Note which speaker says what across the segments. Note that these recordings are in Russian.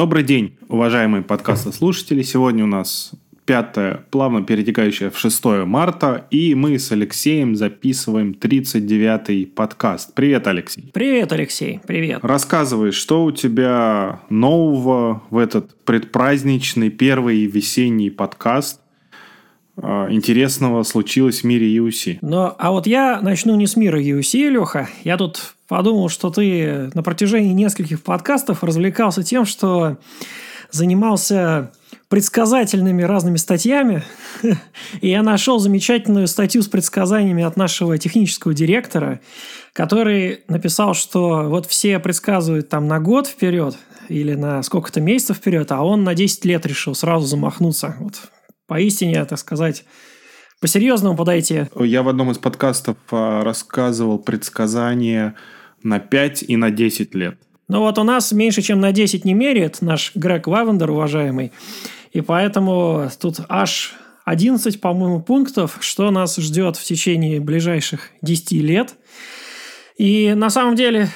Speaker 1: Добрый день, уважаемые подкастослушатели. Сегодня у нас 5 плавно перетекающее в 6 марта, и мы с Алексеем записываем 39-й подкаст. Привет, Алексей.
Speaker 2: Привет, Алексей. Привет.
Speaker 1: Рассказывай, что у тебя нового в этот предпраздничный первый весенний подкаст интересного случилось в мире UFC?
Speaker 2: Ну, а вот я начну не с мира UFC, Леха. Я тут подумал, что ты на протяжении нескольких подкастов развлекался тем, что занимался предсказательными разными статьями. И я нашел замечательную статью с предсказаниями от нашего технического директора, который написал, что вот все предсказывают там на год вперед или на сколько-то месяцев вперед, а он на 10 лет решил сразу замахнуться. Вот поистине, так сказать, по-серьезному подойти.
Speaker 1: Я в одном из подкастов а, рассказывал предсказания на 5 и на 10 лет.
Speaker 2: Ну вот у нас меньше, чем на 10 не меряет наш Грег Лавендер, уважаемый. И поэтому тут аж 11, по-моему, пунктов, что нас ждет в течение ближайших 10 лет. И на самом деле,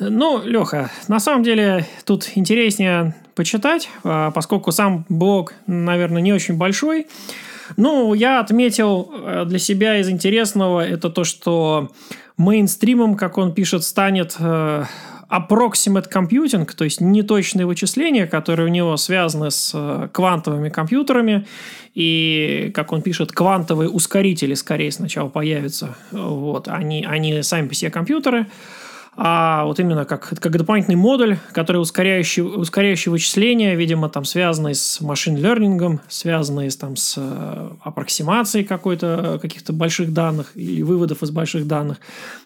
Speaker 2: ну, Леха, на самом деле тут интереснее почитать, а, поскольку сам блог, наверное, не очень большой. Ну, я отметил э, для себя из интересного это то, что мейнстримом, как он пишет, станет э, approximate computing, то есть неточные вычисления, которые у него связаны с э, квантовыми компьютерами, и, как он пишет, квантовые ускорители скорее сначала появятся. Вот, они, они сами по себе компьютеры – а вот именно как, как дополнительный модуль, который ускоряющий, ускоряющий вычисления, видимо, там связанный с машин-лернингом, связанный там, с э, аппроксимацией какой-то, каких-то больших данных или выводов из больших данных.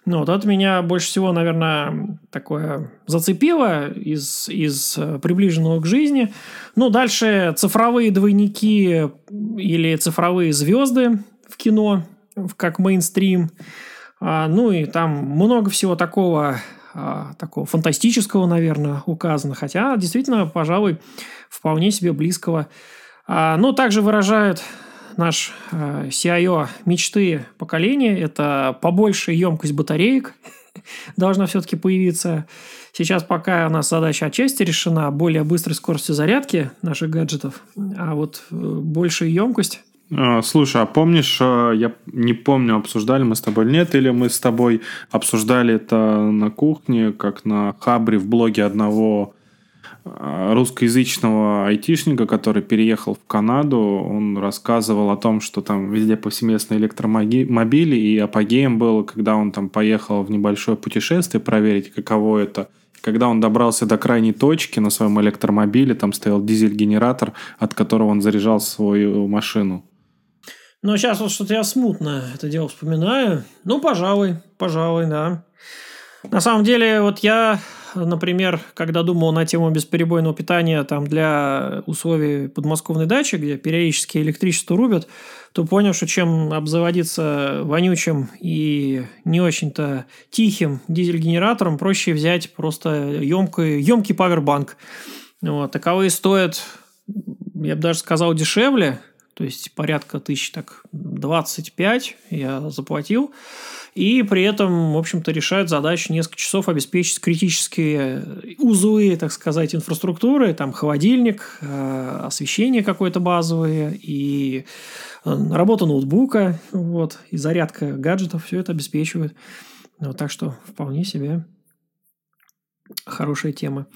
Speaker 2: Ну, вот это меня больше всего, наверное, такое зацепило из, из э, приближенного к жизни. Ну, дальше цифровые двойники или цифровые звезды в кино, как мейнстрим – ну и там много всего такого, а, такого фантастического, наверное, указано. Хотя, действительно, пожалуй, вполне себе близкого. А, но также выражает наш CIO мечты поколения. Это побольше емкость батареек должна все-таки появиться. Сейчас пока у нас задача отчасти решена более быстрой скоростью зарядки наших гаджетов, а вот э, большая емкость
Speaker 1: а, слушай, а помнишь, а, я не помню, обсуждали мы с тобой или нет, или мы с тобой обсуждали это на кухне, как на хабре в блоге одного а, русскоязычного айтишника, который переехал в Канаду, он рассказывал о том, что там везде повсеместно электромобили, и апогеем было, когда он там поехал в небольшое путешествие проверить, каково это – когда он добрался до крайней точки на своем электромобиле, там стоял дизель-генератор, от которого он заряжал свою машину.
Speaker 2: Ну, сейчас вот что-то я смутно это дело вспоминаю. Ну, пожалуй, пожалуй, да. На самом деле, вот я, например, когда думал на тему бесперебойного питания там для условий подмосковной дачи, где периодически электричество рубят, то понял, что чем обзаводиться вонючим и не очень-то тихим дизель-генератором, проще взять просто емкий, емкий павербанк. Вот, таковые стоят, я бы даже сказал, дешевле, то есть порядка тысяч так 25 я заплатил. И при этом, в общем-то, решают задачу несколько часов обеспечить критические узлы, так сказать, инфраструктуры, там холодильник, э, освещение какое-то базовое и э, работа ноутбука, вот, и зарядка гаджетов, все это обеспечивает. Вот, так что вполне себе хорошая тема.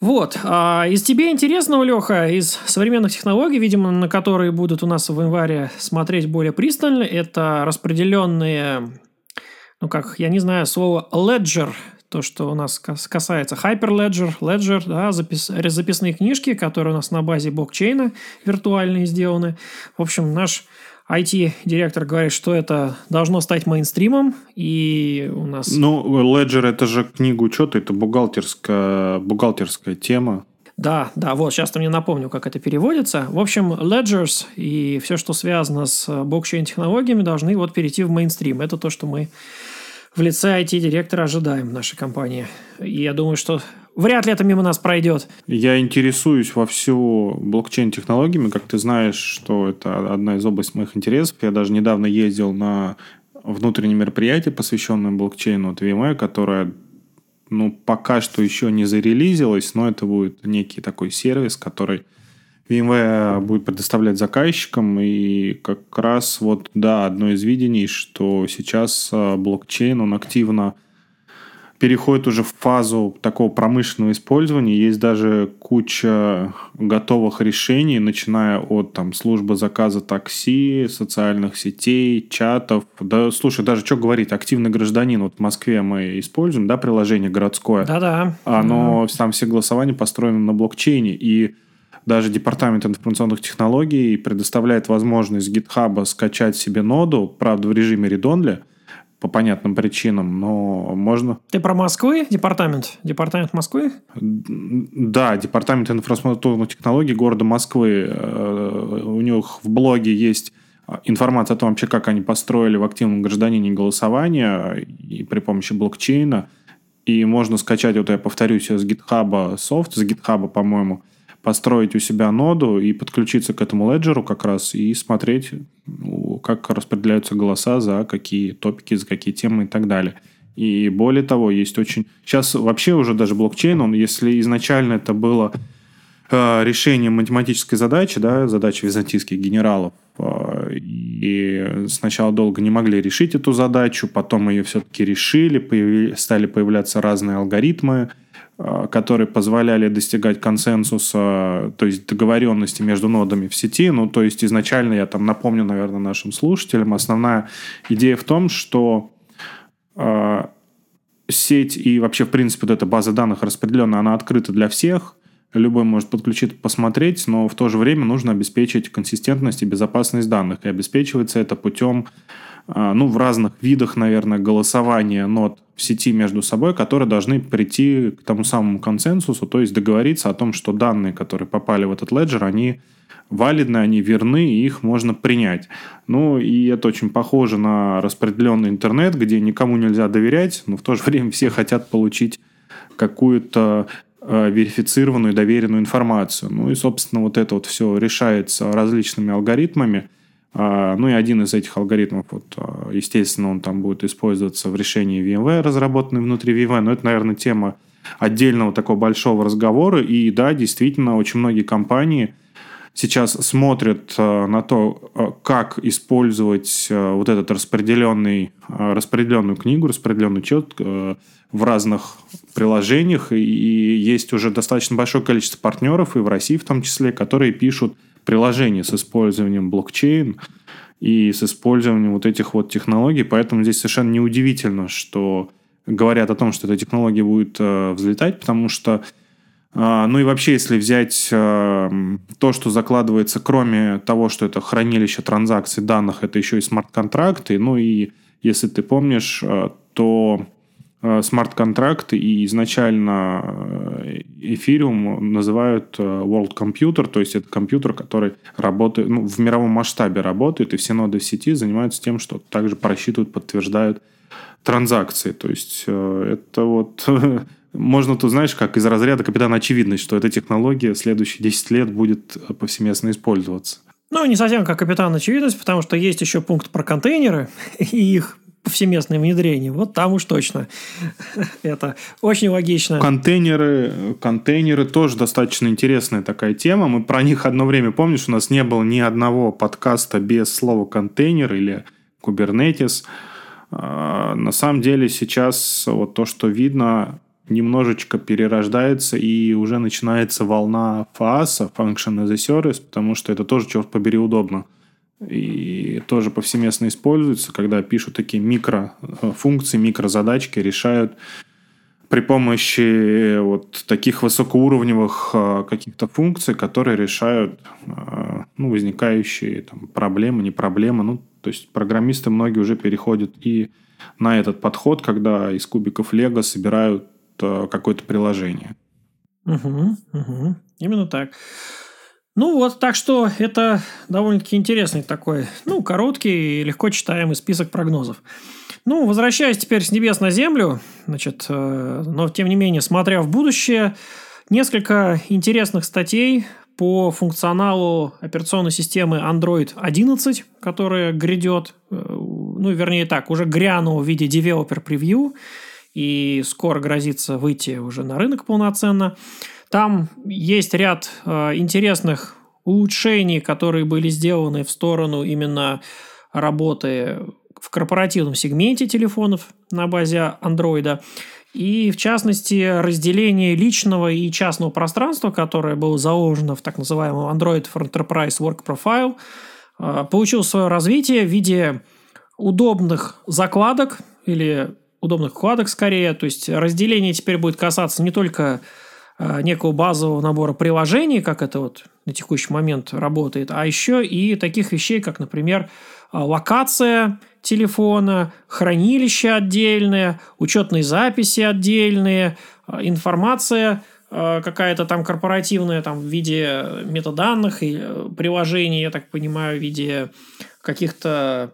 Speaker 2: Вот. А из тебе интересного, Леха, из современных технологий, видимо, на которые будут у нас в январе смотреть более пристально, это распределенные, ну как, я не знаю, слово ledger, то, что у нас касается Hyperledger, Ledger, да, запис, записные книжки, которые у нас на базе блокчейна виртуальные сделаны. В общем, наш IT-директор говорит, что это должно стать мейнстримом, и у нас...
Speaker 1: Ну, Ledger – это же книга учета, это бухгалтерская, бухгалтерская тема.
Speaker 2: Да, да, вот, сейчас ты мне напомню, как это переводится. В общем, Ledgers и все, что связано с блокчейн-технологиями, должны вот перейти в мейнстрим. Это то, что мы в лице IT-директора ожидаем в нашей компании. И я думаю, что вряд ли это мимо нас пройдет.
Speaker 1: Я интересуюсь во всю блокчейн-технологиями. Как ты знаешь, что это одна из областей моих интересов. Я даже недавно ездил на внутреннее мероприятие, посвященное блокчейну от VMware, которое ну, пока что еще не зарелизилось, но это будет некий такой сервис, который VMware будет предоставлять заказчикам. И как раз вот, да, одно из видений, что сейчас а, блокчейн, он активно переходит уже в фазу такого промышленного использования. Есть даже куча готовых решений, начиная от там, службы заказа такси, социальных сетей, чатов. Да, слушай, даже что говорить, активный гражданин. Вот в Москве мы используем, да, приложение городское.
Speaker 2: Да-да.
Speaker 1: Оно, да. там все голосования построены на блокчейне. И даже Департамент информационных технологий предоставляет возможность GitHub скачать себе ноду, правда, в режиме редонли, по понятным причинам, но можно...
Speaker 2: Ты про Москвы? Департамент? Департамент Москвы?
Speaker 1: Да, Департамент информационных технологий города Москвы. Э, у них в блоге есть информация о том, вообще, как они построили в активном гражданине голосование и при помощи блокчейна. И можно скачать, вот я повторюсь, с GitHub софт, с GitHub, по-моему, построить у себя ноду и подключиться к этому леджеру как раз и смотреть, как распределяются голоса за какие топики, за какие темы и так далее. И более того, есть очень... Сейчас вообще уже даже блокчейн, он, если изначально это было э, решение математической задачи, да, задачи византийских генералов, э, и сначала долго не могли решить эту задачу, потом ее все-таки решили, появи... стали появляться разные алгоритмы, которые позволяли достигать консенсуса, то есть договоренности между нодами в сети. Ну, то есть изначально, я там напомню, наверное, нашим слушателям, основная идея в том, что э, сеть и вообще, в принципе, вот эта база данных распределенная, она открыта для всех, любой может подключить, посмотреть, но в то же время нужно обеспечить консистентность и безопасность данных. И обеспечивается это путем ну, в разных видах, наверное, голосования нот в сети между собой, которые должны прийти к тому самому консенсусу, то есть договориться о том, что данные, которые попали в этот леджер, они валидны, они верны, и их можно принять. Ну, и это очень похоже на распределенный интернет, где никому нельзя доверять, но в то же время все хотят получить какую-то э, верифицированную, доверенную информацию. Ну и, собственно, вот это вот все решается различными алгоритмами. А, ну и один из этих алгоритмов, вот, а, естественно, он там будет использоваться в решении VMware, разработанной внутри VMware, но это, наверное, тема отдельного такого большого разговора. И да, действительно, очень многие компании сейчас смотрят а, на то, как использовать вот этот распределенный, распределенную книгу, распределенный чет в разных приложениях. И есть уже достаточно большое количество партнеров, и в России в том числе, которые пишут приложений с использованием блокчейн и с использованием вот этих вот технологий. Поэтому здесь совершенно неудивительно, что говорят о том, что эта технология будет э, взлетать, потому что э, ну и вообще, если взять э, то, что закладывается, кроме того, что это хранилище транзакций данных, это еще и смарт-контракты. Ну и если ты помнишь, э, то Э, смарт-контракты, и изначально э, эфириум называют э, World Computer, то есть это компьютер, который работает, ну, в мировом масштабе работает, и все ноды в сети занимаются тем, что также просчитывают, подтверждают транзакции. То есть это вот можно тут, знаешь, как из разряда капитана очевидность, что эта технология в следующие 10 лет будет повсеместно использоваться.
Speaker 2: Ну, не совсем как капитан очевидность, потому что есть еще пункт про контейнеры и их повсеместное внедрение. Вот там уж точно. Это очень логично.
Speaker 1: Контейнеры, контейнеры тоже достаточно интересная такая тема. Мы про них одно время, помнишь, у нас не было ни одного подкаста без слова контейнер или Kubernetes. А, на самом деле сейчас вот то, что видно, немножечко перерождается и уже начинается волна FAS, Function as a Service, потому что это тоже, черт побери, удобно и тоже повсеместно используется, когда пишут такие микрофункции, микрозадачки, решают при помощи вот таких высокоуровневых а, каких-то функций, которые решают ну, возникающие там, проблемы, не проблемы. Ну, то есть программисты многие уже переходят и на этот подход, когда из кубиков Лего собирают какое-то приложение.
Speaker 2: Угу, угу. Именно так. Ну вот, так что это довольно-таки интересный такой, ну, короткий, легко читаемый список прогнозов. Ну, возвращаясь теперь с небес на землю, значит, э, но тем не менее, смотря в будущее, несколько интересных статей по функционалу операционной системы Android 11, которая грядет, э, ну, вернее так, уже грянула в виде Developer Preview, и скоро грозится выйти уже на рынок полноценно. Там есть ряд э, интересных улучшений, которые были сделаны в сторону именно работы в корпоративном сегменте телефонов на базе андроида. И, в частности, разделение личного и частного пространства, которое было заложено в так называемом Android for Enterprise Work Profile, э, получило свое развитие в виде удобных закладок или удобных вкладок скорее. То есть разделение теперь будет касаться не только некого базового набора приложений, как это вот на текущий момент работает, а еще и таких вещей, как, например, э, локация телефона, хранилище отдельное, учетные записи отдельные, э, информация какая-то там корпоративная там в виде метаданных и приложений, я так понимаю, в виде каких-то Э,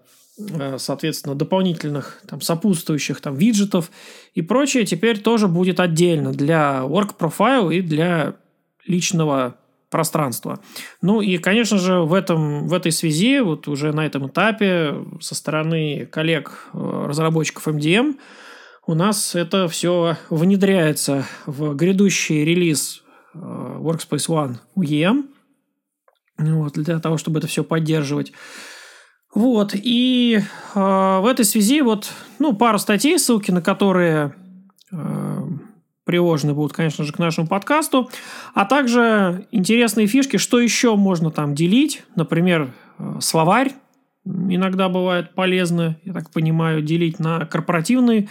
Speaker 2: соответственно, дополнительных там, сопутствующих там, виджетов и прочее теперь тоже будет отдельно для Work Profile и для личного пространства. Ну и, конечно же, в, этом, в этой связи, вот уже на этом этапе со стороны коллег э, MDM у нас это все внедряется в грядущий релиз э, Workspace ONE UEM, вот, для того, чтобы это все поддерживать. Вот, и э, в этой связи вот, ну, пара статей, ссылки на которые э, приложены будут, конечно же, к нашему подкасту, а также интересные фишки, что еще можно там делить, например, э, словарь иногда бывает полезно, я так понимаю, делить на корпоративные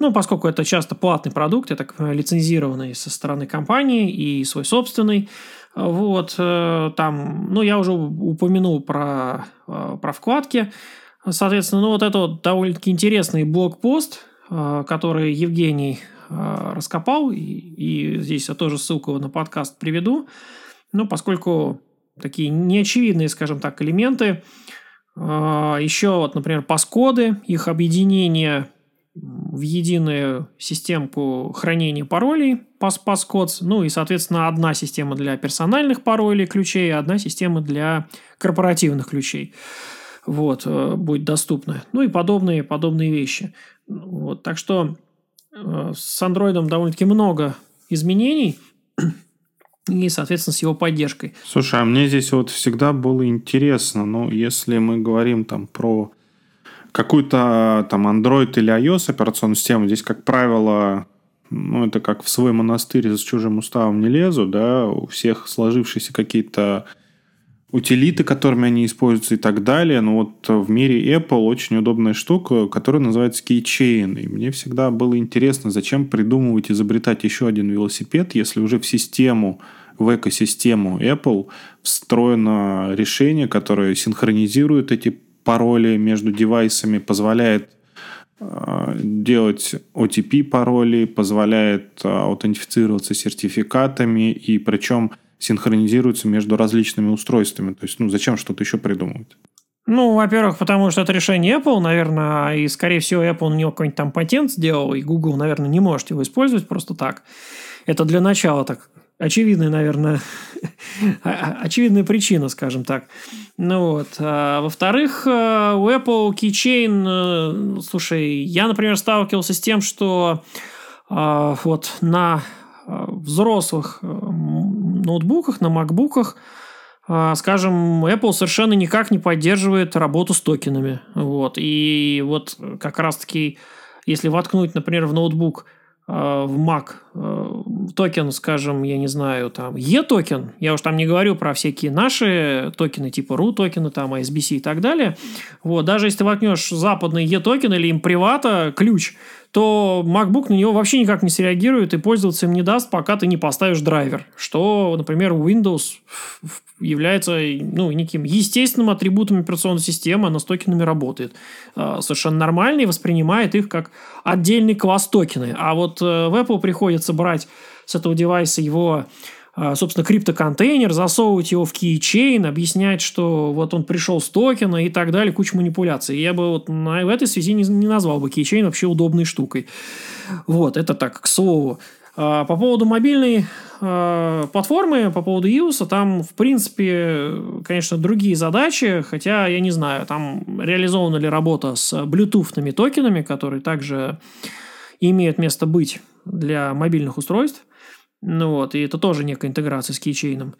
Speaker 2: ну, поскольку это часто платный продукт, понимаю, лицензированный со стороны компании и свой собственный. Вот, э, там, ну, я уже упомянул про, э, про вкладки. Соответственно, ну, вот это вот довольно-таки интересный блокпост, э, который Евгений раскопал, и, и здесь я тоже ссылку на подкаст приведу. Ну, поскольку такие неочевидные, скажем так, элементы, еще вот, например, паскоды, их объединение в единую системку хранения паролей PassCodes, ну и, соответственно, одна система для персональных паролей ключей, одна система для корпоративных ключей. Вот, э, будет доступна. Ну и подобные, подобные вещи. Вот, так что э, с Android довольно-таки много изменений, и, соответственно, с его поддержкой.
Speaker 1: Слушай, а мне здесь вот всегда было интересно, ну, если мы говорим там про какую-то там Android или iOS операционную систему, здесь, как правило, ну, это как в свой монастырь с чужим уставом не лезу, да, у всех сложившиеся какие-то утилиты, которыми они используются и так далее. Но вот в мире Apple очень удобная штука, которая называется Keychain. И мне всегда было интересно, зачем придумывать, изобретать еще один велосипед, если уже в систему, в экосистему Apple встроено решение, которое синхронизирует эти пароли между девайсами, позволяет э, делать OTP пароли, позволяет э, аутентифицироваться сертификатами и причем синхронизируется между различными устройствами. То есть, ну, зачем что-то еще придумывать?
Speaker 2: Ну, во-первых, потому что это решение Apple, наверное, и, скорее всего, Apple на него какой-нибудь там патент сделал, и Google, наверное, не может его использовать просто так. Это для начала так очевидная, наверное, очевидная причина, скажем так. Ну вот. А, во-вторых, э, у Apple Keychain, э, слушай, я, например, сталкивался с тем, что э, вот на взрослых ноутбуках, на макбуках, скажем, Apple совершенно никак не поддерживает работу с токенами. Вот. И вот как раз-таки, если воткнуть, например, в ноутбук Э, в Mac э, токен, скажем, я не знаю, там eToken, я уж там не говорю про всякие наши токены, типа Рутокены, там ISBC и так далее. Вот, даже если ты воткнешь западный eToken или им привата ключ, то MacBook на него вообще никак не среагирует и пользоваться им не даст, пока ты не поставишь драйвер. Что, например, Windows является ну, неким естественным атрибутом операционной системы, она с токенами работает. А, совершенно нормально и воспринимает их как отдельный класс токены. А вот э, в Apple приходится брать с этого девайса его собственно, криптоконтейнер, засовывать его в keychain, объяснять, что вот он пришел с токена и так далее, куча манипуляций. Я бы вот на, в этой связи не, не назвал бы keychain вообще удобной штукой. Вот, это так, к слову. А, по поводу мобильной а, платформы, по поводу iOS, там, в принципе, конечно, другие задачи, хотя, я не знаю, там реализована ли работа с блютуфными токенами, которые также имеют место быть для мобильных устройств. Ну вот, и это тоже некая интеграция с кейчейном.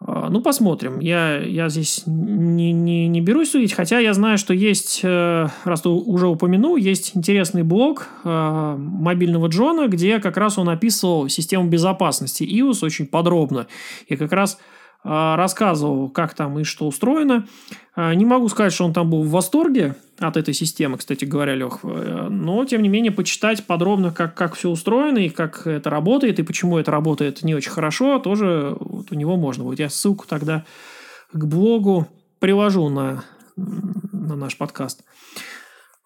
Speaker 2: А, ну, посмотрим. Я, я здесь не, не, не берусь судить, хотя я знаю, что есть, э, раз уже упомянул, есть интересный блог э, мобильного Джона, где как раз он описывал систему безопасности iOS очень подробно. И как раз рассказывал, как там и что устроено. А, не могу сказать, что он там был в восторге от этой системы, кстати говоря, Лех. Э, но, тем не менее, почитать подробно, как, как все устроено и как это работает, и почему это работает не очень хорошо, тоже вот у него можно будет. Я ссылку тогда к блогу приложу на, на наш подкаст.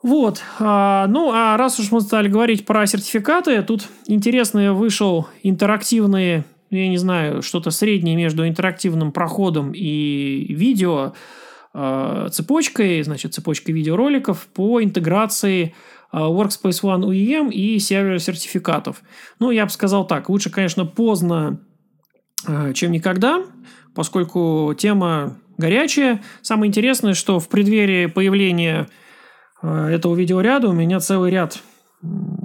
Speaker 2: Вот. А, ну, а раз уж мы стали говорить про сертификаты, тут интересный вышел интерактивный ну, я не знаю, что-то среднее между интерактивным проходом и видео э, цепочкой, значит, цепочкой видеороликов по интеграции э, Workspace ONE UEM и сервера сертификатов. Ну, я бы сказал так, лучше, конечно, поздно, э, чем никогда, поскольку тема горячая. Самое интересное, что в преддверии появления этого видеоряда у меня целый ряд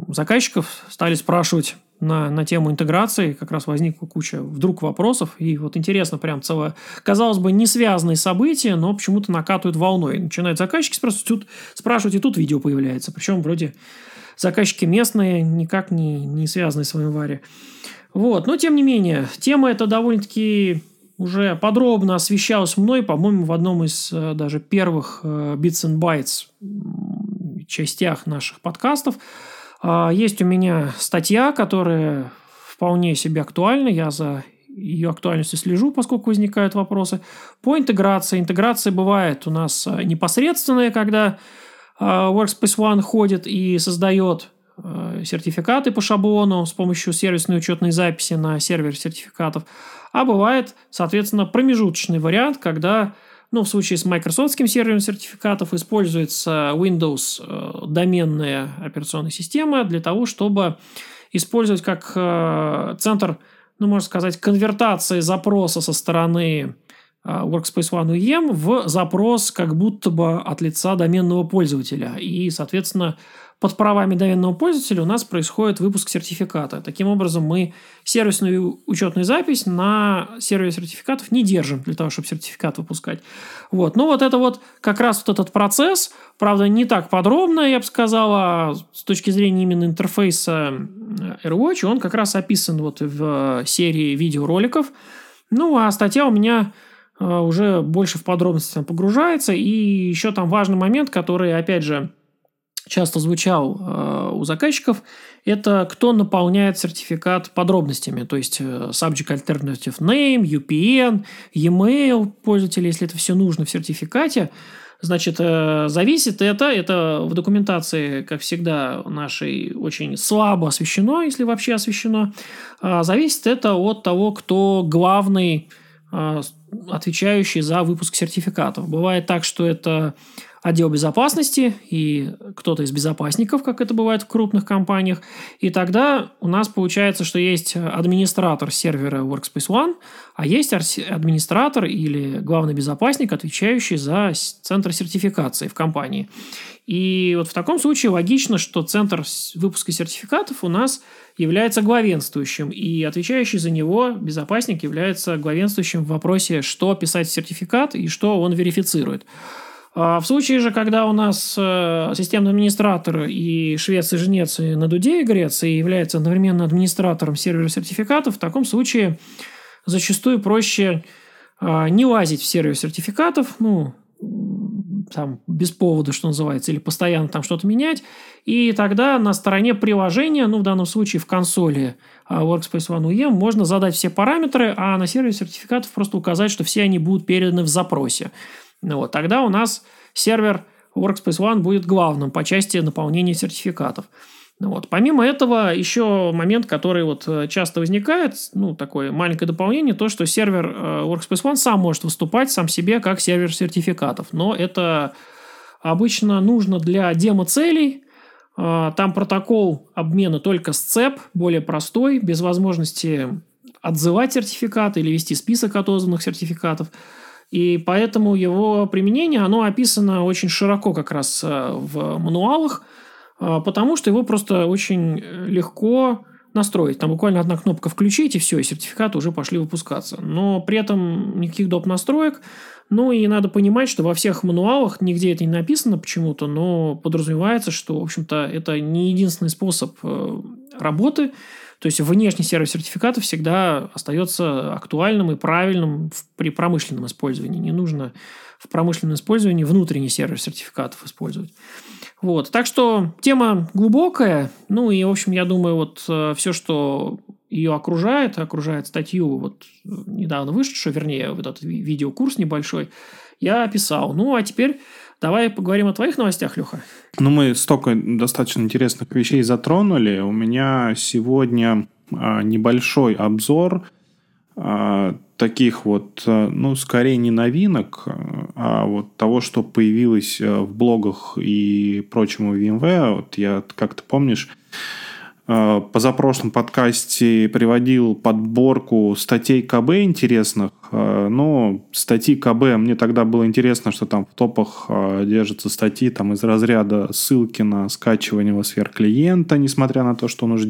Speaker 2: заказчиков стали спрашивать, на, на тему интеграции как раз возникла куча вдруг вопросов. И вот интересно, прям целое, казалось бы, не связанные события, но почему-то накатывают волной. Начинают заказчики спрашивать, тут, спрашивать, и тут видео появляется. Причем вроде заказчики местные, никак не, не связанные с варе. Вот, но тем не менее, тема эта довольно-таки уже подробно освещалась мной, по-моему, в одном из э, даже первых э, Bits and Bytes частях наших подкастов. А, есть у меня статья, которая вполне себе актуальна. Я за ее актуальностью слежу, поскольку возникают вопросы. По интеграции. Интеграция бывает у нас а, непосредственная, когда а, Workspace ONE ходит и создает сертификаты по шаблону с помощью сервисной учетной записи на сервер сертификатов. А бывает, соответственно, промежуточный вариант, когда ну, в случае с Microsoft сервером сертификатов используется Windows э, доменная операционная система для того, чтобы использовать как э, центр, ну, можно сказать, конвертации запроса со стороны э, Workspace ONE UEM в запрос как будто бы от лица доменного пользователя. И, соответственно, под правами доменного пользователя у нас происходит выпуск сертификата. Таким образом, мы сервисную учетную запись на сервере сертификатов не держим для того, чтобы сертификат выпускать. Вот. Но вот это вот как раз вот этот процесс, правда, не так подробно, я бы сказала, с точки зрения именно интерфейса э, AirWatch, он как раз описан вот в серии видеороликов. Ну, а статья у меня э, уже больше в подробности погружается. И еще там важный момент, который, опять же, часто звучал э, у заказчиков, это кто наполняет сертификат подробностями, то есть э, Subject Alternative Name, UPN, e-mail пользователя, если это все нужно в сертификате. Значит, э, зависит это, это в документации, как всегда, нашей очень слабо освещено, если вообще освещено. Э, зависит это от того, кто главный, отвечающий за выпуск сертификатов. Бывает так, что это отдел безопасности и кто-то из безопасников, как это бывает в крупных компаниях. И тогда у нас получается, что есть администратор сервера Workspace ONE, а есть администратор или главный безопасник, отвечающий за центр сертификации в компании. И вот в таком случае логично, что центр выпуска сертификатов у нас является главенствующим, и отвечающий за него безопасник является главенствующим в вопросе, что писать в сертификат и что он верифицирует. А в случае же, когда у нас э, системный администратор и швец и жнец и на дуде игрец и является одновременно администратором сервера сертификатов, в таком случае зачастую проще а, не лазить в сервер сертификатов, ну, там, без повода, что называется, или постоянно там что-то менять. И тогда на стороне приложения, ну, в данном случае в консоли а, Workspace ONE UEM, можно задать все параметры, а на сервере сертификатов просто указать, что все они будут переданы в запросе. Ну, вот, тогда у нас сервер Workspace ONE будет главным по части наполнения сертификатов. Ну, вот. Помимо этого, еще момент, который вот э, часто возникает, ну, такое маленькое дополнение, то, что сервер э, Workspace ONE сам может выступать сам себе как сервер сертификатов. Но это обычно нужно для демо-целей. Э, там протокол обмена только с цеп, более простой, без возможности отзывать сертификаты или вести список отозванных сертификатов. И поэтому его применение, оно описано очень широко как раз э, в мануалах. а, потому что его просто очень легко настроить. Там буквально одна кнопка «включить» и все, и сертификаты уже пошли выпускаться. Но при этом никаких доп. настроек. Ну и надо понимать, что во всех мануалах, нигде это не написано почему-то, но подразумевается, что, в общем-то, это не единственный способ э, работы. То есть внешний сервис сертификатов всегда остается актуальным и правильным при промышленном использовании. Не нужно в промышленном использовании внутренний сервис сертификатов использовать. Вот. Так что тема глубокая. Ну и, в общем, я думаю, вот э, все, что ее окружает, окружает статью, вот э, недавно вышедшую, вернее, вот этот видеокурс небольшой, я описал. Ну, а теперь давай поговорим о твоих новостях, Леха.
Speaker 1: Ну, мы столько достаточно интересных вещей затронули. У меня сегодня а, небольшой обзор а, таких вот, э, ну, скорее не новинок, а вот того, что появилось э, в блогах и прочему в VMware. Вот я, как ты помнишь, позапрошлом подкасте приводил подборку статей КБ интересных. Но статьи КБ, мне тогда было интересно, что там в топах держатся статьи там из разряда ссылки на скачивание в сфер клиента, несмотря на то, что он уже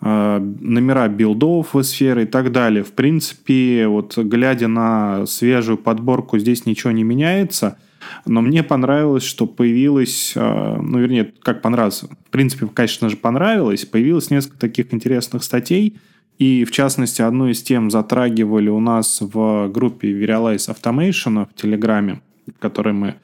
Speaker 1: Э, номера билдов в сферы и так далее. В принципе, вот глядя на свежую подборку, здесь ничего не меняется. Но мне понравилось, что появилось, э, ну, вернее, как понравилось, в принципе, конечно же, понравилось, появилось несколько таких интересных статей, и, в частности, одну из тем затрагивали у нас в группе Verialize Automation в Телеграме, в которой мы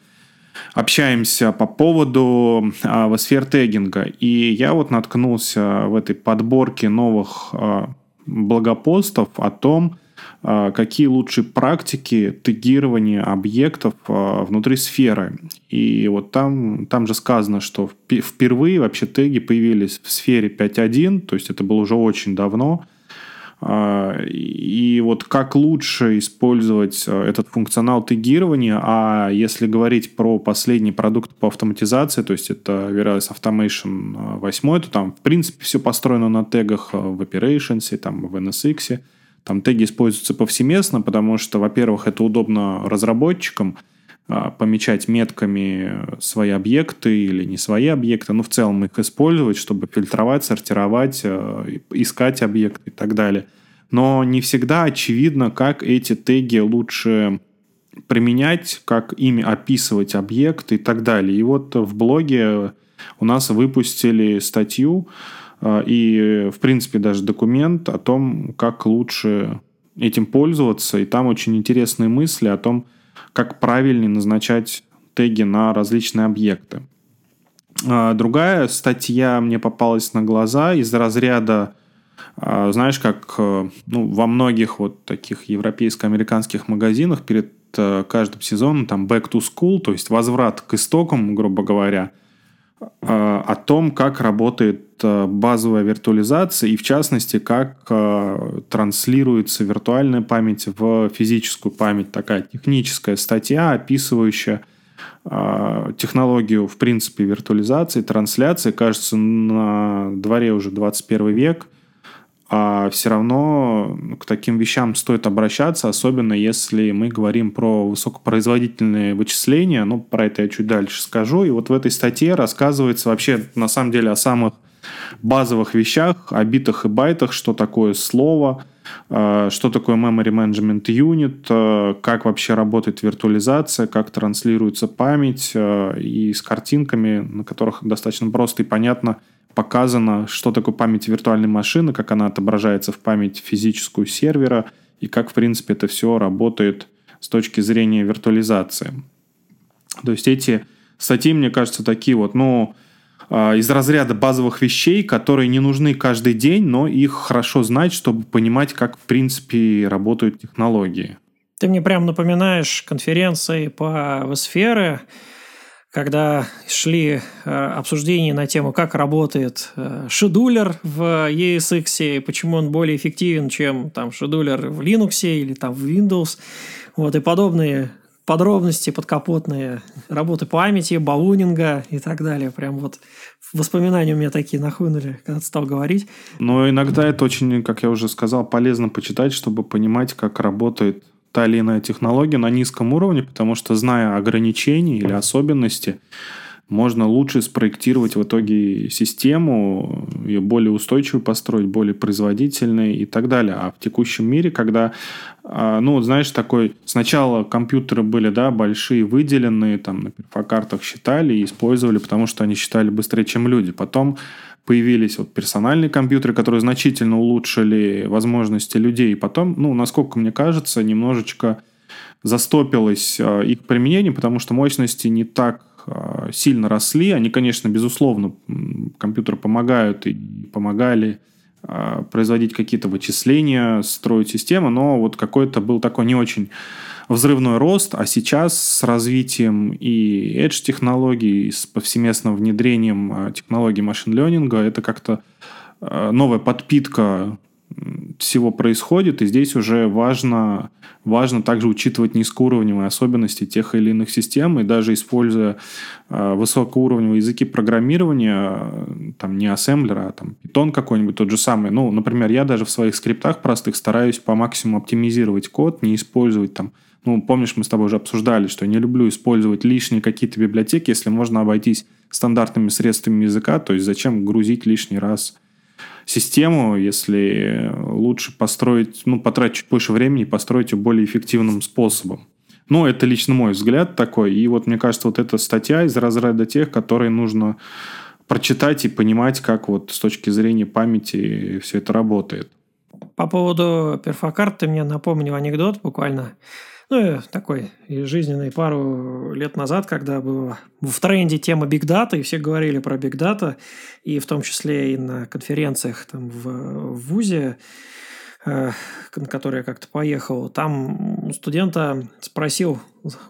Speaker 1: общаемся по поводу а, сфер тегинга. И я вот наткнулся в этой подборке новых а, блогопостов о том, а, какие лучшие практики тегирования объектов а, внутри сферы. И вот там, там же сказано, что впервые вообще теги появились в сфере 5.1, то есть это было уже очень давно. А, и вот как лучше использовать этот функционал тегирования, а если говорить про последний продукт по автоматизации, то есть это Verilis Automation 8, то там в принципе все построено на тегах в Operations, там в NSX. Там теги используются повсеместно, потому что, во-первых, это удобно разработчикам, а, помечать метками свои объекты или не свои объекты, ну, в целом их использовать, чтобы фильтровать, сортировать, э, искать объекты и так далее. Но не всегда очевидно, как эти теги лучше применять, как ими описывать объекты и так далее. И вот в блоге у нас выпустили статью и, в принципе, даже документ о том, как лучше этим пользоваться. И там очень интересные мысли о том, как правильнее назначать теги на различные объекты. А, другая статья мне попалась на глаза из разряда, а, знаешь, как э, ну, во многих вот таких европейско-американских магазинах перед э, каждым сезоном там back to school, то есть возврат к истокам, грубо говоря – о том, как работает э, базовая виртуализация и, в частности, как э, транслируется виртуальная память в физическую память. Такая техническая статья, описывающая технологию, в принципе, виртуализации, трансляции. Кажется, на дворе уже 21 век – а все равно к таким вещам стоит обращаться, особенно если мы говорим про высокопроизводительные вычисления. Ну, про это я чуть дальше скажу. И вот в этой статье рассказывается вообще на самом деле о самых базовых вещах, о битах и байтах, что такое слово, э, что такое Memory Management Unit, э, как вообще работает виртуализация, как транслируется память, э, и с картинками, на которых достаточно просто и понятно – показано, что такое память виртуальной машины, как она отображается в память физическую сервера и как, в принципе, это все работает с точки зрения виртуализации. То есть эти статьи, мне кажется, такие вот, ну, а, из разряда базовых вещей, которые не нужны каждый день, но их хорошо знать, чтобы понимать, как, в принципе, работают технологии.
Speaker 2: Ты мне прям напоминаешь конференции по сфере, когда шли э, обсуждения на тему, как работает э, шедулер в ESX, почему он более эффективен, чем там шедулер в Linux или там в Windows, вот, и подобные подробности подкапотные, работы памяти, балунинга и так далее. Прям вот воспоминания у меня такие нахлынули, когда ты стал говорить.
Speaker 1: Но иногда это очень, как я уже сказал, полезно почитать, чтобы понимать, как работает та или иная технология на низком уровне, потому что, зная ограничения или особенности, можно лучше спроектировать в итоге систему, ее более устойчивую построить, более производительной и так далее. А в текущем мире, когда, а, ну, вот знаешь, такой, сначала компьютеры были, да, большие, выделенные, там, на перфокартах считали и использовали, потому что они считали быстрее, чем люди. Потом появились вот персональные компьютеры, которые значительно улучшили возможности людей. И потом, ну, насколько мне кажется, немножечко застопилось э, их применение, потому что мощности не так сильно росли. Они, конечно, безусловно, компьютеры помогают и помогали э, производить какие-то вычисления, строить системы, но вот какой-то был такой не очень взрывной рост, а сейчас с развитием и edge технологий, с повсеместным внедрением технологий машин ленинга, это как-то новая подпитка всего происходит, и здесь уже важно, важно также учитывать низкоуровневые особенности тех или иных систем, и даже используя э, высокоуровневые языки программирования, э, там не ассемблер, а там Python какой-нибудь тот же самый. Ну, например, я даже в своих скриптах простых стараюсь по максимуму оптимизировать код, не использовать там ну, помнишь, мы с тобой уже обсуждали, что я не люблю использовать лишние какие-то библиотеки, если можно обойтись стандартными средствами языка, то есть зачем грузить лишний раз систему, если лучше построить, ну, потратить чуть больше времени построить ее более эффективным способом. Ну, это лично мой взгляд такой. И вот мне кажется, вот эта статья из разряда тех, которые нужно прочитать и понимать, как вот с точки зрения памяти все это работает.
Speaker 2: По поводу перфокарт ты мне напомнил анекдот буквально. Ну, такой жизненный пару лет назад, когда была в тренде тема Big Data, и все говорили про Big Data, и в том числе и на конференциях там в, в ВУЗе, Э, на который я как-то поехал, там у студента спросил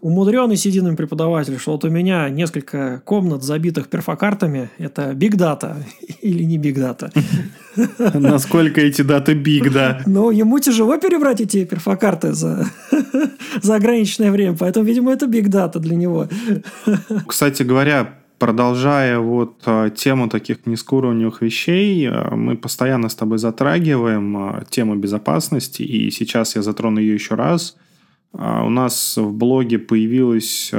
Speaker 2: умудренный сединный преподаватель, что вот у меня несколько комнат, забитых перфокартами, это Big Data или не Big Data?
Speaker 1: Насколько эти даты Big, да?
Speaker 2: Ну, ему тяжело перебрать эти перфокарты за, за ограниченное время, поэтому, видимо, это Big Data для него.
Speaker 1: Кстати говоря, продолжая вот а, тему таких низкоуровневых вещей, а, мы постоянно с тобой затрагиваем а, тему безопасности, и сейчас я затрону ее еще раз. У нас в блоге появилось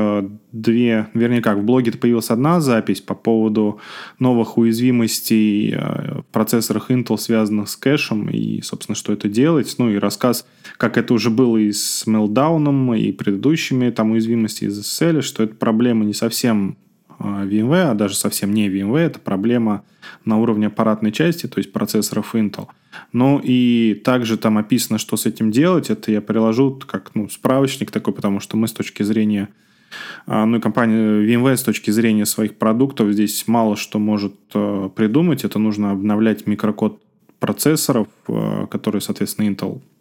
Speaker 1: две, вернее как, в блоге появилась одна запись по поводу новых уязвимостей в процессорах Intel, связанных с кэшем, и, собственно, что это делать, ну и рассказ, как это уже было и с Meltdown, и предыдущими там уязвимостями из SSL, что эта проблема не совсем VMware, а даже совсем не VMware, это проблема на уровне аппаратной части, то есть процессоров Intel. Ну и также там описано, что с этим делать. Это я приложу как ну, справочник такой, потому что мы с точки зрения а, ну и компания VMware с точки зрения своих продуктов здесь мало что может э, придумать. Это нужно обновлять микрокод процессоров, э, которые, соответственно, Intel Э,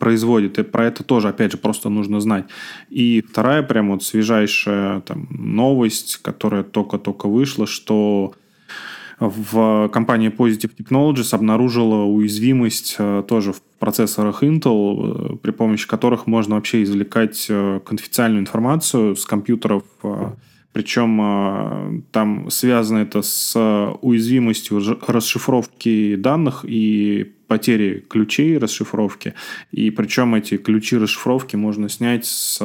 Speaker 1: производит. И про это тоже, опять же, просто нужно знать. И вторая прям вот свежайшая там, новость, которая только-только вышла, что в компании Positive Technologies обнаружила уязвимость э, тоже в процессорах Intel, э, при помощи которых можно вообще извлекать конфиденциальную информацию с компьютеров причем там связано это с уязвимостью расшифровки данных и потери ключей расшифровки. И причем эти ключи расшифровки можно снять с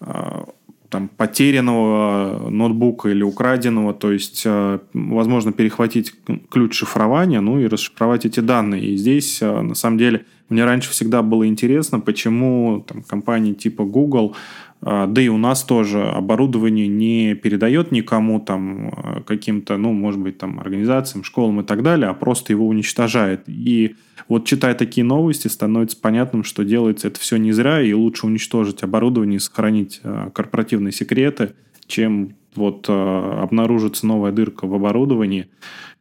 Speaker 1: а, там, потерянного ноутбука или украденного, то есть а, возможно перехватить ключ шифрования, ну и расшифровать эти данные. И здесь, а, на самом деле, мне раньше всегда было интересно, почему там, компании типа Google а, да и у нас тоже оборудование не передает никому там а, каким-то, ну, может быть, там организациям, школам и так далее, а просто его уничтожает. И вот читая такие новости, становится понятным, что делается это все не зря, и лучше уничтожить оборудование и сохранить а, корпоративные секреты, чем вот обнаружится новая дырка в оборудовании,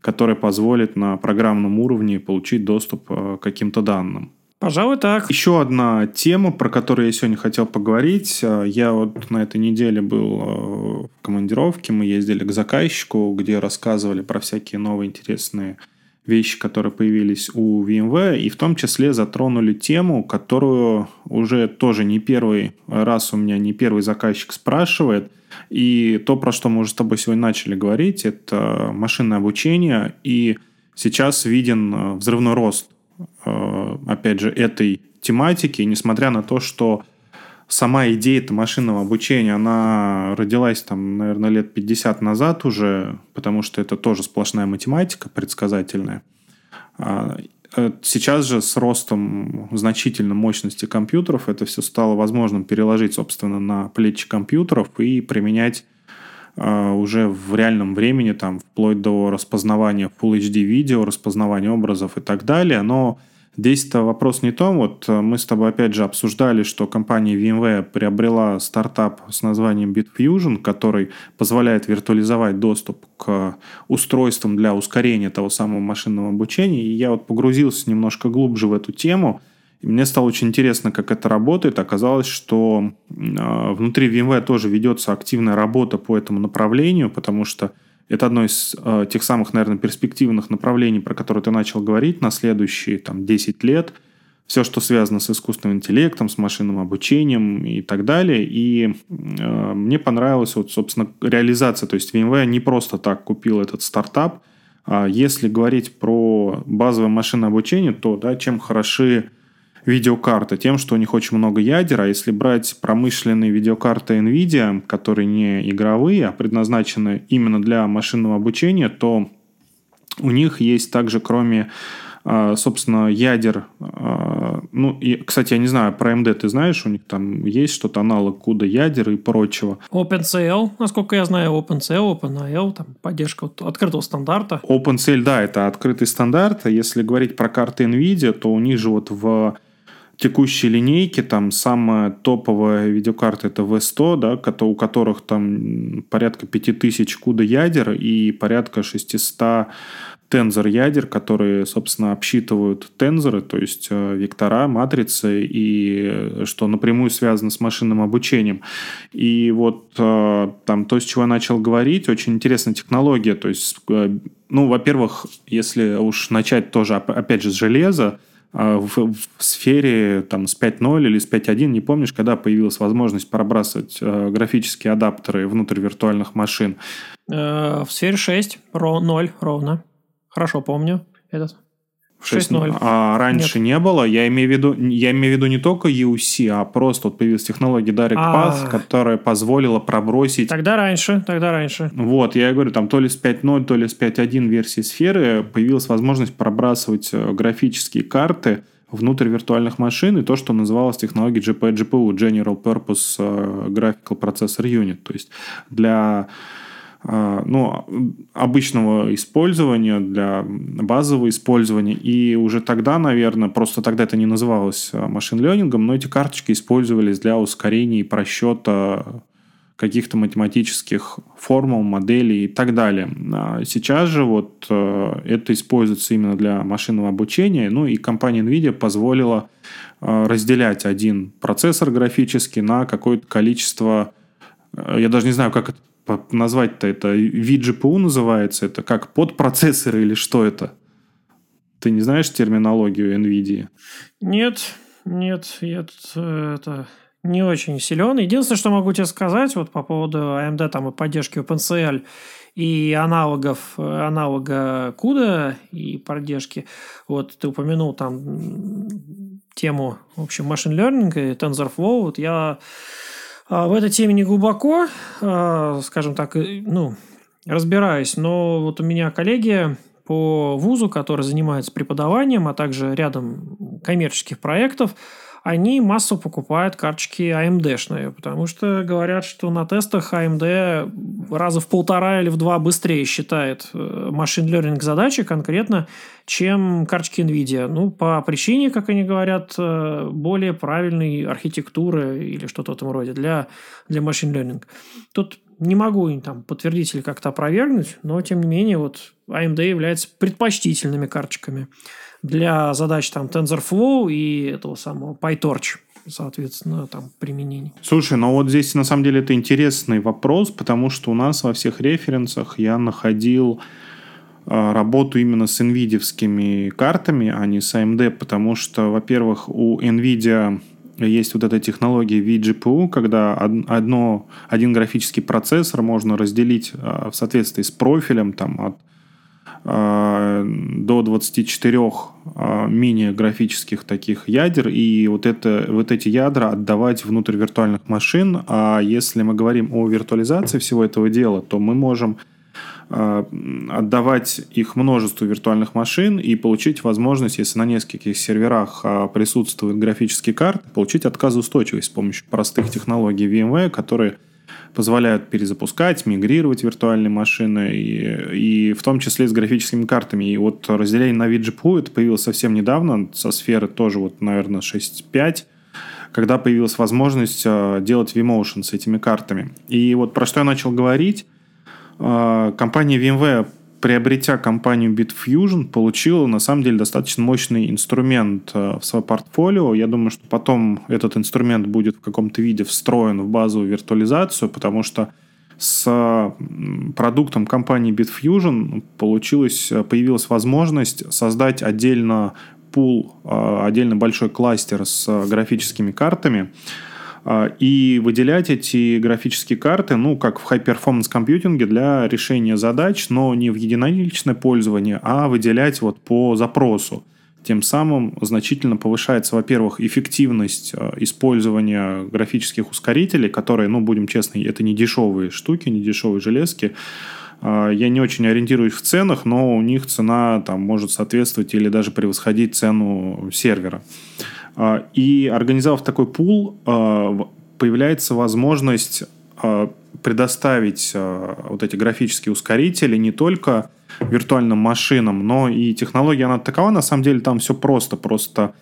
Speaker 1: которая позволит на программном уровне получить доступ к каким-то данным.
Speaker 2: Пожалуй, так.
Speaker 1: Еще одна тема, про которую я сегодня хотел поговорить. Э, я вот на этой неделе был э, в командировке, мы ездили к заказчику, где рассказывали про всякие новые интересные вещи, которые появились у VMware, и в том числе затронули тему, которую уже тоже не первый раз у меня не первый заказчик спрашивает. И то, про что мы уже с тобой сегодня начали говорить, это машинное обучение, и сейчас виден э, взрывной рост опять же, этой тематики, несмотря на то, что сама идея это машинного обучения, она родилась там, наверное, лет 50 назад уже, потому что это тоже сплошная математика предсказательная. А, э, сейчас же с ростом значительно мощности компьютеров это все стало возможным переложить, собственно, на плечи компьютеров и применять а, уже в реальном времени, там, вплоть до распознавания Full HD видео, распознавания образов и так далее. Но Здесь-то вопрос не том, вот э, мы с тобой опять же обсуждали, что компания VMware приобрела стартап с названием BitFusion, который позволяет виртуализовать доступ к устройствам для ускорения того самого машинного обучения. И я вот погрузился немножко глубже в эту тему, и мне стало очень интересно, как это работает. Оказалось, что э, внутри VMware тоже ведется активная работа по этому направлению, потому что это одно из э, тех самых, наверное, перспективных направлений, про которые ты начал говорить на следующие там, 10 лет. Все, что связано с искусственным интеллектом, с машинным обучением и так далее. И э, мне понравилась, вот, собственно, реализация. То есть VMware не просто так купил этот стартап. А если говорить про базовое машинное обучение, то да, чем хороши видеокарты тем, что у них очень много ядер, а если брать промышленные видеокарты NVIDIA, которые не игровые, а предназначены именно для машинного обучения, то у них есть также, кроме а, собственно, ядер. А, ну, и, кстати, я не знаю, про AMD ты знаешь, у них там есть что-то аналог CUDA ядер и прочего.
Speaker 2: OpenCL, насколько я знаю, OpenCL, OpenIL, там поддержка открытого стандарта.
Speaker 1: OpenCL, да, это открытый стандарт. Если говорить про карты NVIDIA, то у них же вот в текущей линейки, там самая топовая видеокарта это V100, да, у которых там порядка 5000 CUDA ядер и порядка 600 тензор ядер, которые, собственно, обсчитывают тензоры, то есть э, вектора, матрицы, и э, что напрямую связано с машинным обучением. И вот э, там то, с чего я начал говорить, очень интересная технология. То есть, ну, во-первых, если уж начать тоже, опять же, с железа, в, в сфере там, с 5.0 или с 5.1, не помнишь, когда появилась возможность пробрасывать э, графические адаптеры внутрь виртуальных машин?
Speaker 2: Э, в сфере 6, 0 ровно. Хорошо помню этот.
Speaker 1: 6.0. А раньше Нет. не было. Я имею в виду, я имею в виду не только UC, а просто вот появилась технология Direct Path, а. которая позволила пробросить.
Speaker 2: Тогда раньше, тогда раньше.
Speaker 1: Вот, я говорю, там то ли с 5.0, то ли с 5.1 версии сферы появилась возможность пробрасывать э, графические карты внутрь виртуальных машин и то, что называлось технологией GPU, General Purpose э, Graphical Processor Unit. То есть для ну, обычного использования, для базового использования. И уже тогда, наверное, просто тогда это не называлось а, машин-ленингом, но эти карточки использовались для ускорения и просчета каких-то математических формул, моделей и так далее. А сейчас же вот это используется именно для машинного обучения, ну и компания NVIDIA позволила разделять один процессор графический на какое-то количество, я даже не знаю, как это назвать-то это VGPU называется? Это как подпроцессоры или что это? Ты не знаешь терминологию NVIDIA?
Speaker 2: Нет, нет, я тут э, это не очень силен. Единственное, что могу тебе сказать вот по поводу AMD там и поддержки OpenCL и аналогов, аналога CUDA и поддержки. Вот ты упомянул там тему, в общем, машин learning и TensorFlow. Вот я в этой теме не глубоко, а, скажем так, ну, разбираюсь, но вот у меня коллеги по вузу, которые занимаются преподаванием, а также рядом коммерческих проектов, они массово покупают карточки AMD-шные, потому что говорят, что на тестах AMD раза в полтора или в два быстрее считает э, машин learning задачи конкретно, чем карточки NVIDIA. Ну, по причине, как они говорят, э, более правильной архитектуры или что-то в этом роде для, для машин learning. Тут не могу там подтвердить или как-то опровергнуть, но тем не менее вот AMD является предпочтительными карточками для задач там TensorFlow и этого самого PyTorch соответственно, там применение.
Speaker 1: Слушай, ну вот здесь на самом деле это интересный вопрос, потому что у нас во всех референсах я находил а, работу именно с NVIDIA картами, а не с AMD, потому что, во-первых, у NVIDIA есть вот эта технология vGPU, когда одно, один графический процессор можно разделить а, в соответствии с профилем там, от до 24 мини-графических таких ядер, и вот, это, вот эти ядра отдавать внутрь виртуальных машин. А если мы говорим о виртуализации всего этого дела, то мы можем Э, отдавать их множеству виртуальных машин и получить возможность, если на нескольких серверах э, присутствуют графические карты, получить отказоустойчивость с помощью простых технологий VMware, которые позволяют перезапускать, мигрировать виртуальные машины, и, и в том числе с графическими картами. И вот разделение на VGPU это появилось совсем недавно, со сферы тоже, вот, наверное, 6.5, когда появилась возможность э, делать vMotion с этими картами. И вот про что я начал говорить, компания VMware, приобретя компанию Bitfusion, получила на самом деле достаточно мощный инструмент э, в свое портфолио. Я думаю, что потом этот инструмент будет в каком-то виде встроен в базовую виртуализацию, потому что с продуктом компании Bitfusion получилось, э, появилась возможность создать отдельно пул, э, отдельно большой кластер с графическими картами, а, и выделять эти графические карты, ну, как в high-performance компьютинге для решения задач, но не в единоличное пользование, а выделять вот по запросу. Тем самым значительно повышается, во-первых, эффективность а, использования графических ускорителей, которые, ну, будем честны, это не дешевые штуки, не дешевые железки. А, я не очень ориентируюсь в ценах, но у них цена там может соответствовать или даже превосходить цену сервера. А, и организовав такой пул, а, появляется возможность а, предоставить вот эти графические ускорители не только виртуальным машинам, но и технология, она такова, на самом деле там все просто. Просто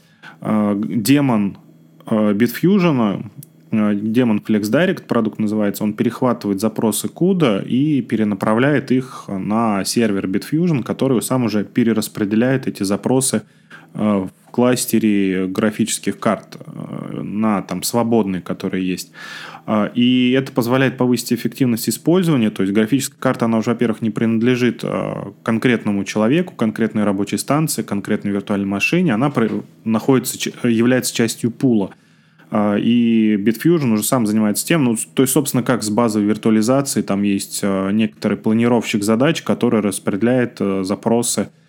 Speaker 1: демон Bitfusion, демон Flex Direct продукт называется, он перехватывает запросы CUDA и перенаправляет их на сервер Bitfusion, который сам уже перераспределяет эти запросы в кластере графических карт э, на там свободные, которые есть. А, и это позволяет повысить эффективность использования. То есть графическая карта, она уже, во-первых, не принадлежит конкретному человеку, конкретной рабочей станции, конкретной виртуальной машине. Она находится, является частью пула. И Bitfusion уже сам занимается тем, ну, то есть, собственно, как с базовой виртуализацией, там есть некоторый планировщик задач, который распределяет запросы Э,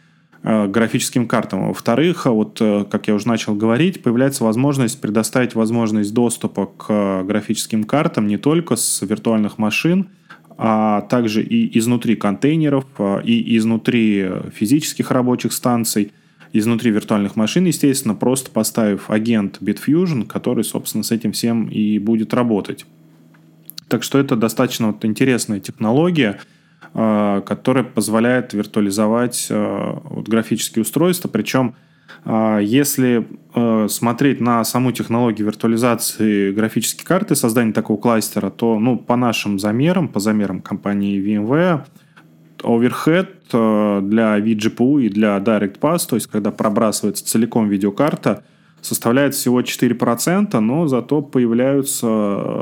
Speaker 1: графическим картам. Во-вторых, вот, э, как я уже начал говорить, появляется возможность предоставить возможность доступа к э, графическим картам не только с виртуальных машин, а также и изнутри контейнеров, и изнутри физических рабочих станций, изнутри виртуальных машин, естественно, просто поставив агент Bitfusion, который, собственно, с этим всем и будет работать. Так что это достаточно вот интересная технология – Э, который позволяет виртуализовать э, вот, графические устройства. Причем, э, если смотреть на саму технологию виртуализации графической карты, создания такого кластера, то ну, по нашим замерам, по замерам компании VMware, overhead для vGPU и для DirectPath, то есть когда пробрасывается целиком видеокарта, составляет всего 4%, но зато появляются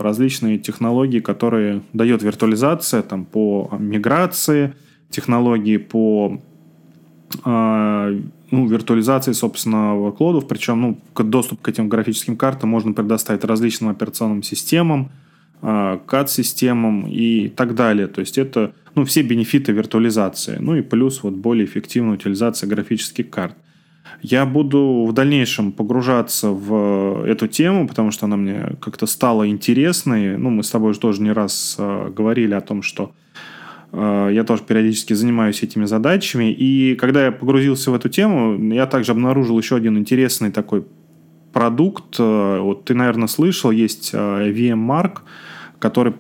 Speaker 1: различные технологии, которые дает виртуализация там, по миграции, технологии по э, ну, виртуализации, собственно, workload, причем ну, доступ к этим графическим картам можно предоставить различным операционным системам, э, CAD-системам и так далее. То есть это ну, все бенефиты виртуализации. Ну и плюс вот более эффективная утилизация графических карт. Я буду в дальнейшем погружаться в эту тему, потому что она мне как-то стала интересной. Ну, мы с тобой уже тоже не раз э, говорили о том, что э, я тоже периодически занимаюсь этими задачами. И когда я погрузился в эту тему, я также обнаружил еще один интересный такой продукт. Э, вот ты, наверное, слышал, есть VMmark который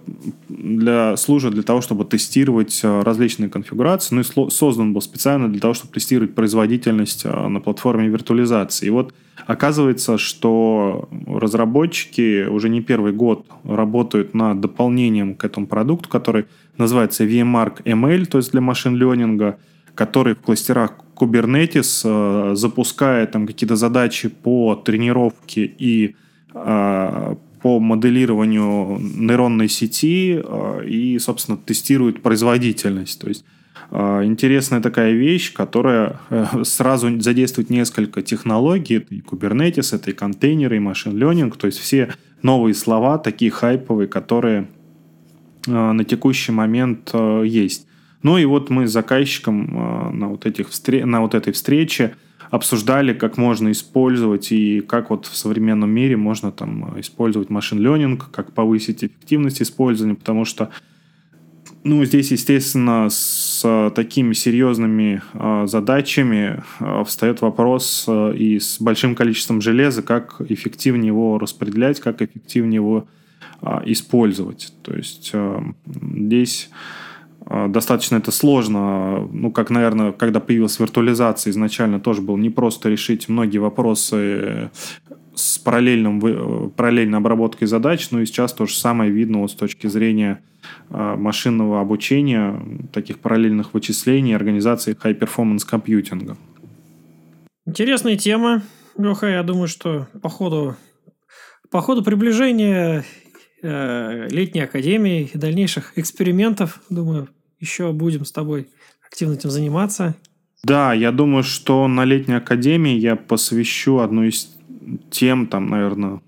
Speaker 1: для, служит для того, чтобы тестировать э, различные конфигурации, ну и создан был специально для того, чтобы тестировать производительность э, на платформе виртуализации. И вот оказывается, что разработчики уже не первый год работают над дополнением к этому продукту, который называется VMmark ML, то есть для машин-ленинга, который в кластерах Kubernetes э, запускает там какие-то задачи по тренировке и по моделированию нейронной сети э, и, собственно, тестирует производительность. То есть э, интересная такая вещь, которая э, сразу задействует несколько технологий. Это и Kubernetes, это и контейнеры, и машин learning. То есть все новые слова, такие хайповые, которые на текущий момент есть. Ну и вот мы с заказчиком на вот, этих, на вот этой встрече обсуждали, как можно использовать и как вот в современном мире можно там использовать машин ленинг, как повысить эффективность использования, потому что ну, здесь, естественно, с такими серьезными э, задачами э, встает вопрос э, и с большим количеством железа, как эффективнее его распределять, как эффективнее его использовать. То есть здесь достаточно это сложно. Ну, как, наверное, когда появилась виртуализация, изначально тоже было непросто решить многие вопросы с параллельным, параллельной обработкой задач, но и сейчас то же самое видно вот с точки зрения а, машинного обучения, таких параллельных вычислений, организации high-performance компьютинга.
Speaker 2: Интересная тема, Леха. Я думаю, что по ходу, по ходу приближения э, летней академии и дальнейших экспериментов, думаю, еще будем с тобой активно этим заниматься.
Speaker 1: Да, я думаю, что на летней академии я посвящу одну из тем, там, наверное,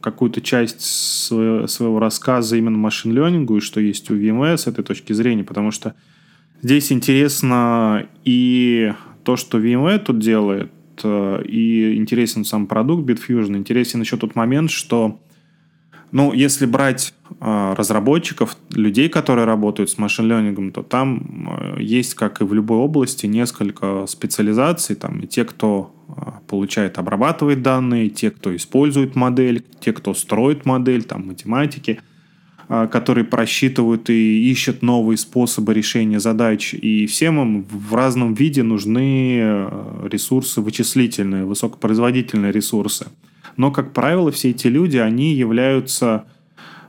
Speaker 1: какую-то часть своего, рассказа именно машин-ленингу и что есть у VMware с этой точки зрения, потому что здесь интересно и то, что VMware тут делает, э, и интересен сам продукт Bitfusion. Интересен еще тот момент, что ну, если брать э, разработчиков, людей, которые работают с машин-ленингом, то там э, есть, как и в любой области, несколько специализаций. Там и те, кто э, получает, обрабатывает данные, те, кто использует модель, те, кто строит модель, там математики, э, которые просчитывают и ищут новые способы решения задач. И всем им в разном виде нужны э, ресурсы вычислительные, высокопроизводительные ресурсы. Но, как правило, все эти люди, они являются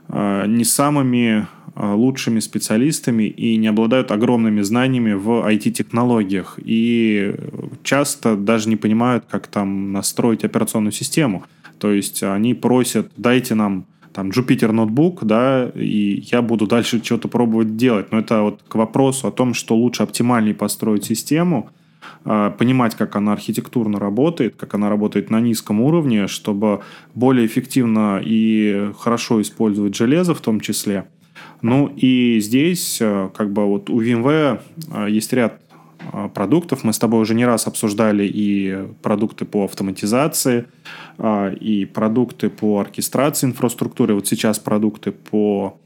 Speaker 1: э, не самыми э, лучшими специалистами и не обладают огромными знаниями в IT-технологиях. И часто даже не понимают, как там настроить операционную систему. То есть они просят, дайте нам там Jupyter ноутбук, да, и я буду дальше что-то пробовать делать. Но это вот к вопросу о том, что лучше оптимальнее построить систему – понимать, как она архитектурно работает, как она работает на низком уровне, чтобы более эффективно и хорошо использовать железо в том числе. Ну и здесь а, как бы вот у VMware а, есть ряд продуктов. Мы с тобой уже не раз обсуждали и продукты по автоматизации, и продукты по оркестрации инфраструктуры. Вот сейчас продукты по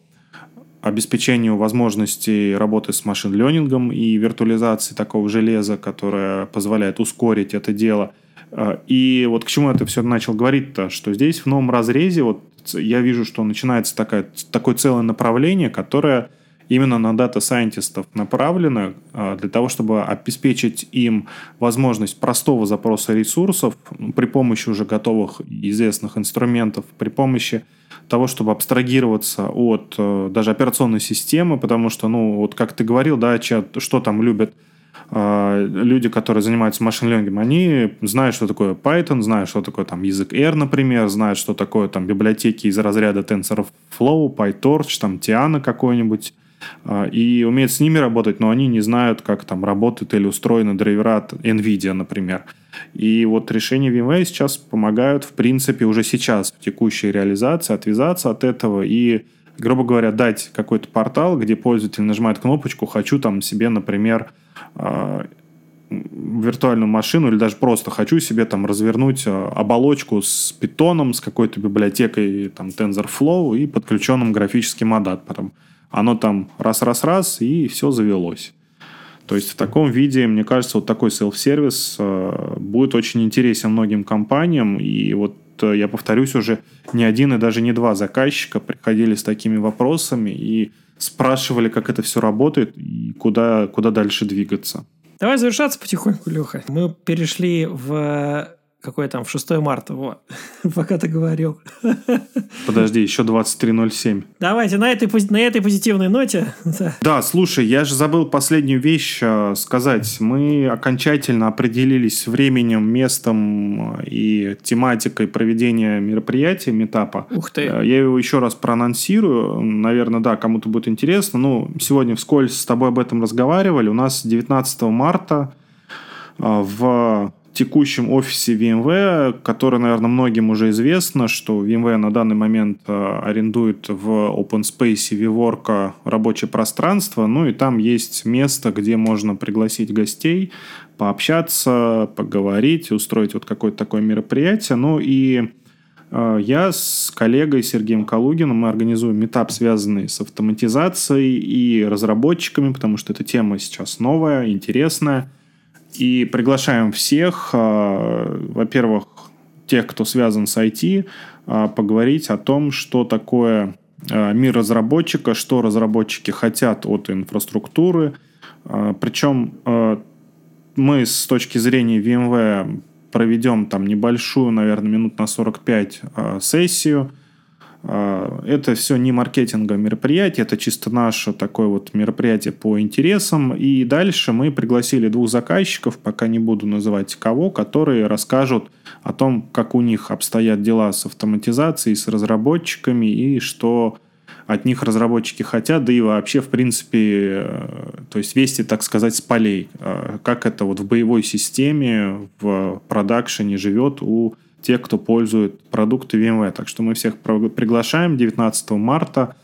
Speaker 1: обеспечению возможностей работы с машин-ленингом и виртуализации такого железа, которое позволяет ускорить это дело. А, и вот к чему это все начал говорить-то, что здесь в новом разрезе вот я вижу, что начинается такая, такое целое направление, которое именно на дата-сайентистов направлено а, для того, чтобы обеспечить им возможность простого запроса ресурсов при помощи уже готовых известных инструментов, при помощи того, чтобы абстрагироваться от э, даже операционной системы, потому что, ну, вот как ты говорил, да, что там любят э, люди, которые занимаются машин-ленингом, они знают, что такое Python, знают, что такое там язык R, например, знают, что такое там библиотеки из разряда TensorFlow, PyTorch, там Tiana какой-нибудь, и умеют с ними работать, но они не знают, как там работают или устроены драйвера от NVIDIA, например. И вот решения VMware сейчас помогают, в принципе, уже сейчас в текущей реализации отвязаться от этого и грубо говоря, дать какой-то портал, где пользователь нажимает кнопочку «хочу там себе, например, а, виртуальную машину или даже просто хочу себе там развернуть а, оболочку с питоном, с какой-то библиотекой там TensorFlow и подключенным графическим адаптером. Оно там раз-раз-раз и все завелось. То есть в таком виде, мне кажется, вот такой селф-сервис э, будет очень интересен многим компаниям. И вот э, я повторюсь, уже не один и даже не два заказчика приходили с такими вопросами и спрашивали, как это все работает и куда, куда дальше двигаться.
Speaker 2: Давай завершаться потихоньку, Леха. Мы перешли в какое там, в 6 марта, вот, пока ты говорил.
Speaker 1: Подожди, еще 23.07.
Speaker 2: Давайте на этой, на этой позитивной ноте.
Speaker 1: Да. да, слушай, я же забыл последнюю вещь э, сказать. Мы окончательно определились временем, местом э, и тематикой проведения мероприятия, метапа.
Speaker 2: Ух ты.
Speaker 1: Э, я его еще раз проанонсирую. Наверное, да, кому-то будет интересно. Ну, сегодня вскользь с тобой об этом разговаривали. У нас 19 марта в текущем офисе VMware, который, наверное, многим уже известно, что VMware на данный момент э, арендует в OpenSpace VWork рабочее пространство, ну и там есть место, где можно пригласить гостей, пообщаться, поговорить, устроить вот какое-то такое мероприятие. Ну и э, я с коллегой Сергеем Калугиным мы организуем метап, связанный с автоматизацией и разработчиками, потому что эта тема сейчас новая, интересная. И приглашаем всех, э, во-первых, тех, кто связан с IT, э, поговорить о том, что такое э, мир разработчика, что разработчики хотят от инфраструктуры. Причем мы с точки зрения VMware проведем там небольшую, наверное, минут на 45 сессию – а, это все не маркетинговое мероприятие, это чисто наше такое вот мероприятие по интересам. И дальше мы пригласили двух заказчиков, пока не буду называть кого, которые расскажут о том, как у них обстоят дела с автоматизацией, с разработчиками и что от них разработчики хотят, да и вообще, в принципе, э, то есть вести, так сказать, с полей. Э, как это вот в боевой системе, в продакшене живет у тех, кто пользует продукты VMware. Так что мы всех приглашаем 19 марта.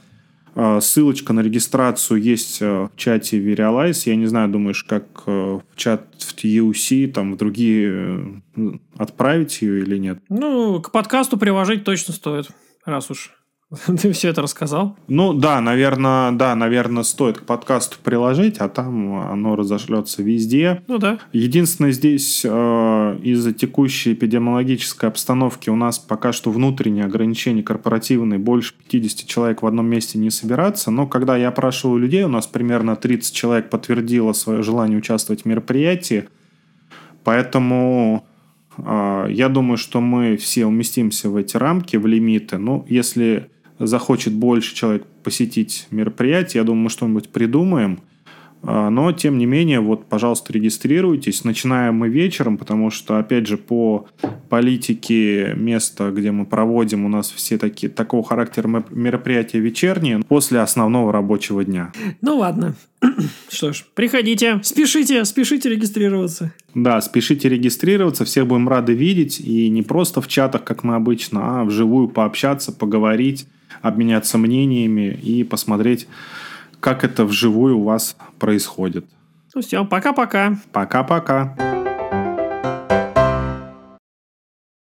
Speaker 1: А, ссылочка на регистрацию есть э, в чате Verialize. Я не знаю, думаешь, как э, в чат в TUC, там, в другие э, отправить ее или нет?
Speaker 2: Ну, к подкасту приложить точно стоит, раз уж Ты все это рассказал?
Speaker 1: Ну да, наверное, да, наверное, стоит к подкасту приложить, а там оно разошлется везде.
Speaker 2: Ну да.
Speaker 1: Единственное, здесь э, из-за текущей эпидемиологической обстановки у нас пока что внутренние ограничения корпоративные, больше 50 человек в одном месте не собираться, но когда я опрашивал людей, у нас примерно 30 человек подтвердило свое желание участвовать в мероприятии, поэтому э, я думаю, что мы все уместимся в эти рамки, в лимиты. Ну, если захочет больше человек посетить мероприятие, я думаю, мы что-нибудь придумаем. А, но, тем не менее, вот, пожалуйста, регистрируйтесь. Начинаем мы вечером, потому что, опять же, по политике места, где мы проводим, у нас все такие, такого характера мероприятия вечерние после основного рабочего дня.
Speaker 2: Ну, ладно. Что ж, приходите, спешите, спешите регистрироваться.
Speaker 1: Да, спешите регистрироваться, всех будем рады видеть. И не просто в чатах, как мы обычно, а вживую пообщаться, поговорить обменяться мнениями и посмотреть, как это вживую у вас происходит.
Speaker 2: Ну все, пока-пока.
Speaker 1: Пока-пока.